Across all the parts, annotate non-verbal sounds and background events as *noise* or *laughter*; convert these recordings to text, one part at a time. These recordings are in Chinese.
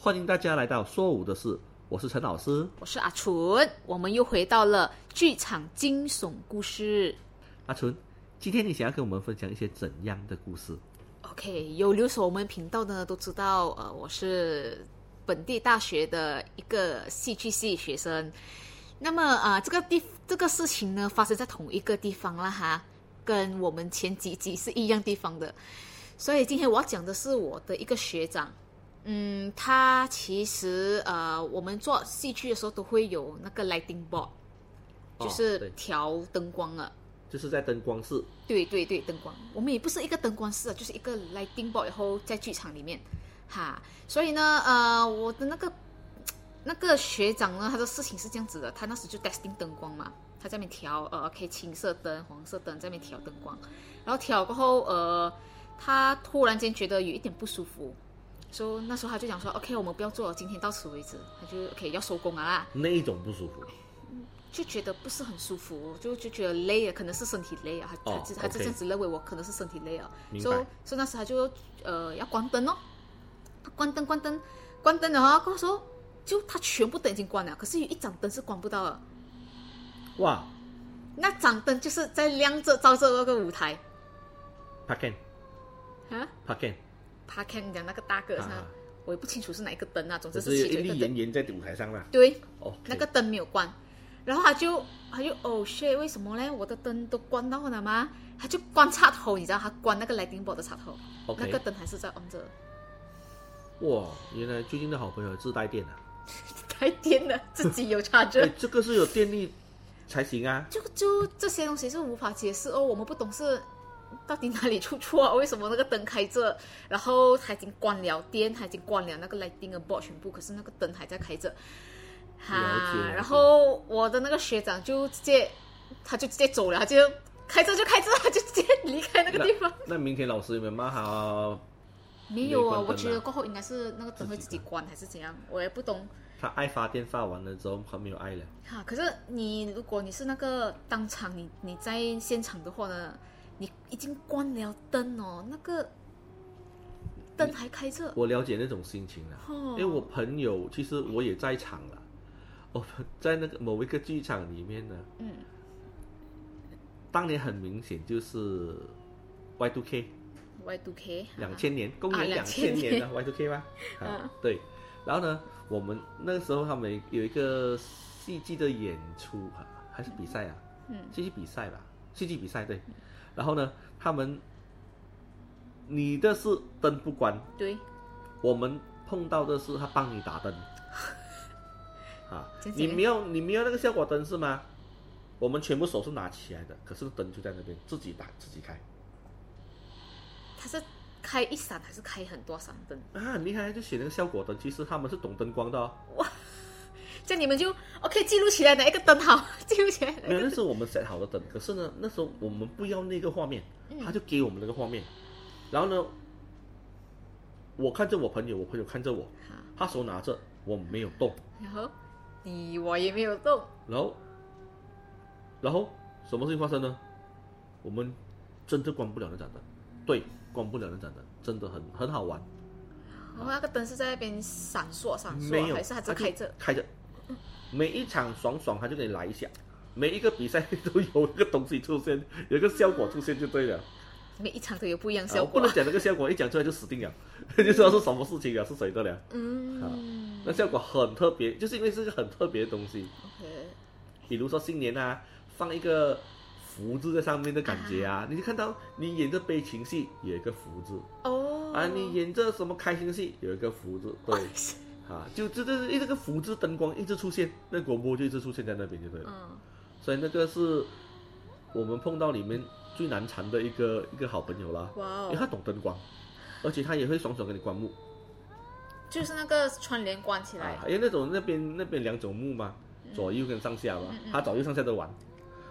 欢迎大家来到说舞的事，我是陈老师。我是阿纯，我们又回到了剧场惊悚故事。阿纯，今天你想要跟我们分享一些怎样的故事？OK，有留守我们频道的呢都知道，呃，我是本地大学的一个戏剧系学生。那么啊、呃这个地这个事情呢，发生在同一个地方了哈，跟我们前几集是一样地方的。所以今天我要讲的是我的一个学长，嗯，他其实呃，我们做戏剧的时候都会有那个 lighting board，就哦是调灯光啊。就是在灯光室，对对对，灯光，我们也不是一个灯光室啊，就是一个 lighting board，然后在剧场里面，哈，所以呢，呃，我的那个那个学长呢，他的事情是这样子的，他那时就 testing 灯光嘛，他在那边调，呃，可以青色灯、黄色灯在那边调灯光，然后调过后，呃，他突然间觉得有一点不舒服，所以那时候他就讲说，OK，我们不要做了，今天到此为止，他就 OK 要收工了啦。那一种不舒服。就觉得不是很舒服，就就觉得累啊，可能是身体累啊，他哦他他这样子认为我可能是身体累啊，所以所以那时他就呃要关灯哦，关灯关灯关灯的啊，跟我说就他全部灯已经关了，可是有一盏灯是关不到的，哇。那盏灯就是在亮着照着那个舞台。P a k e n 啊，p e 他看讲那个大个是吧啊我也不清楚是哪一个灯啊，总之是有一是其中一个灯，粒炎炎在舞台上啦。对，哦，那个灯没有关，然后他就他就哦 shit，为什么呢？我的灯都关到了吗？他就关插头，你知道他关那个 lighting board 的插头那个灯还是在 on 着，哇，原来最近的好朋友自带电啊！*laughs* 开电的，自己有插哎着。，这个是有电力才行啊。就就这些东西是无法解释哦，我们不懂是到底哪里出错、啊，*laughs* 为什么那个灯开着，然后他已经关了电，他已经关了那个 lighting 的 board 全部，可是那个灯还在开着。哈然后我的那个学长就直接，他就直接走了，他就开着就开着，他就直接离开那个地方。那明天老师有没有骂他？没有啊我觉得过后应该是那个灯会自己关还是怎样，我也不懂。他爱发电发完了之后，他没有爱了。哈，可是你如果你是那个当场你你在现场的话呢，你已经关了灯哦，那个灯还开着，我了解那种心情了，哦。因为我朋友其实我也在场了，我在那个某一个剧场里面呢，嗯，当年很明显就是 Y two K Y two K 两千年，公啊元两千2000年的 Y two K 吗？*laughs* 啊嗯，对。然后呢，我们那个时候他们有一个戏剧的演出啊，还是比赛啊？嗯，戏剧比赛吧，戏剧比赛对。然后呢，他们你的是灯不关，对，我们碰到的是他帮你打灯，*laughs* 啊你没有你没有那个效果灯是吗？我们全部手是拿起来的，可是灯就在那边自己打自己开他是开一闪还是开很多闪灯？啊，很厉害，就写那个效果灯，其实他们是懂灯光的、哦，这样你们就 OK 记录起来哪一个灯好，*laughs* 记录起来哪没有，那是我们 set 好的灯，可是呢，那时候我们不要那个画面，他就给我们那个画面，然后呢，我看着我朋友，我朋友看着我，他手拿着，我没有动，然后你我也没有动，然后，然后什么事情发生呢？我们真的关不了那盏灯，对，关不了那盏灯，真的很很好玩。然后那个灯是在那边闪烁闪没有，烁，还是它它就是开着？开着，每一场爽爽他就给你来一下，每一个比赛都有一个东西出现，有一个效果出现就对了。每一场都有不一样啊效果我不能。讲那个效果，一讲出来就死定了，*laughs* 就知道是什么事情了，是谁的了。嗯那效果很特别，就是因为是个很特别的东西，，OK，比如说新年啊，放一个福字在上面的感觉啊，你就看到你演着悲情戏有一个福字哦，啊，你演这什么开心戏有一个福字，对。啊，就这这这个福字灯光一直出现，那广播就一直出现在那边就对了。嗯，所以那个是我们碰到里面最难缠的一个一个好朋友啦，哇因为他哦，懂灯光，而且他也会爽爽给你关幕就是那个窗帘关起来。啊，，因为那种那边那边两种幕嘛，左右跟上下嘛，他左右上下都玩。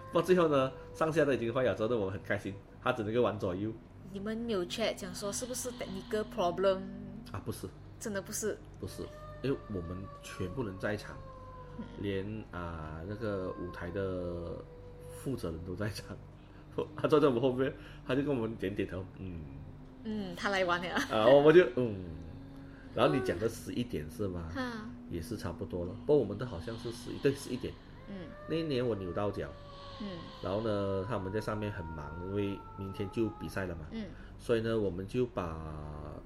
不过最后呢，上下都已经坏了之后呢，我们很开心，他只能够玩左右。你们有 check 讲说是不是 technical problem？啊，不是。真的不是，不是，因为我们全部人在场，连啊、那个舞台的负责人都在场，*laughs* 他坐在我们后面，他就跟我们点点头，嗯，嗯，他来玩了，*laughs* 啊，我们就嗯，然后你讲的十一点是吗？啊，也是差不多了。不过我们的好像是十一，对，十一点。嗯。那一年我扭到脚，嗯。然后呢，他们在上面很忙，因为明天就比赛了嘛。嗯。所以呢，我们就把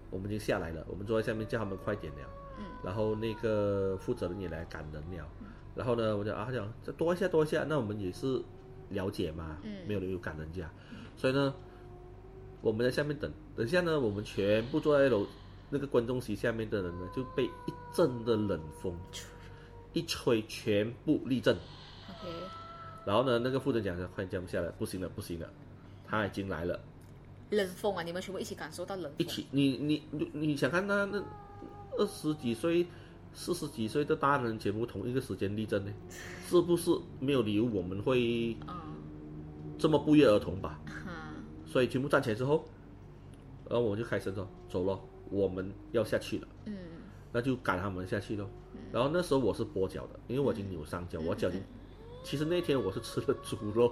我们已经下来了，我们坐在下面叫他们快点了。嗯然后那个负责人也来赶人了。然后呢，我就啊，他讲再多一下多一下，那我们也是了解嘛，嗯没有人有赶人家，所以呢，我们在下面等，等下呢，我们全部坐在楼那个观众席下面的人呢，就被一阵的冷风一吹，全部立正。，OK，然后呢，那个负责人讲说：“快点降下来，不行了，不行了，他已经来了。”冷风啊，你们全部一起感受到冷风。一起，你你你你想看他那二十几岁、四十几岁的大人全部同一个时间立正呢，*laughs* 是不是没有理由我们会嗯这么不约而同吧？所以全部站起来之后，然后我就开声说：“走了，我们要下去了。嗯”那就赶他们下去咯。然后那时候我是跛脚的，因为我已经扭伤脚，我脚已经，*laughs* 其实那天我是吃了猪肉。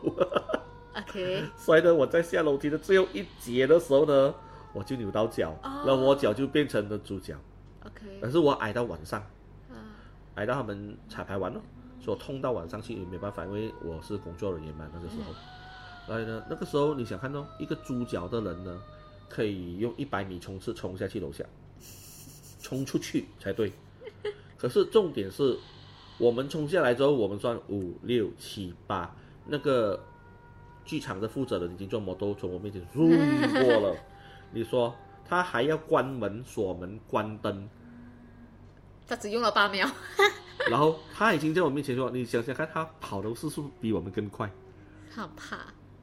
，OK，*laughs* 所以呢，我在下楼梯的最后一节的时候呢，我就扭到脚，哦然后我脚就变成了猪脚。OK，但是我挨到晚上，啊挨到他们彩排完了，所以我痛到晚上去也没办法，因为我是工作人员嘛，那个时候。所以呢，那个时候你想看到一个猪脚的人呢，可以用一百米冲刺冲下去楼下，*laughs* 冲出去才对。可是重点是，我们冲下来之后，我们算五六七八，那个剧场的负责人已经做摩托从我面前过了。*laughs* 你说他还要关门、锁门、关灯，他只用了八秒。*laughs* 然后他已经在我面前说：“你想想看，他跑的速度比我们更快。他很怕，”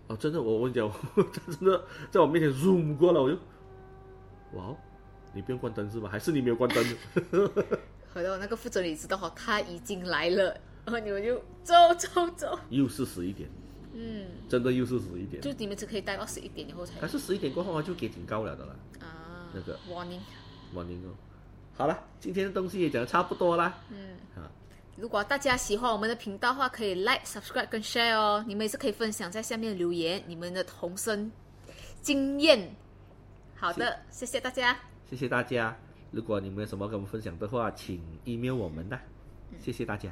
哦，真的，我 *laughs* 我跟你讲，他真的在我面前 zoom 过了，我就，哇哦，你不用关灯是吧？还是你没有关灯？*laughs* 回到那个负责人也知道哈，他已经来了，然后你们就走走走，又是十一点，嗯，真的又是十一点。就你们只可以待到十一点以后才但是十一点过后啊，就给警告了的啦啊那个 warning warning 哦。好了，今天的东西也讲的差不多啦。嗯，啊，如果大家喜欢我们的频道的话，可以 like、subscribe 跟 share 哦。你们也是可以分享在下面留言你们的同声经验。好的，谢谢大家。谢谢大家。如果你们有什么跟我们分享的话，请 email 我们的。谢谢大家。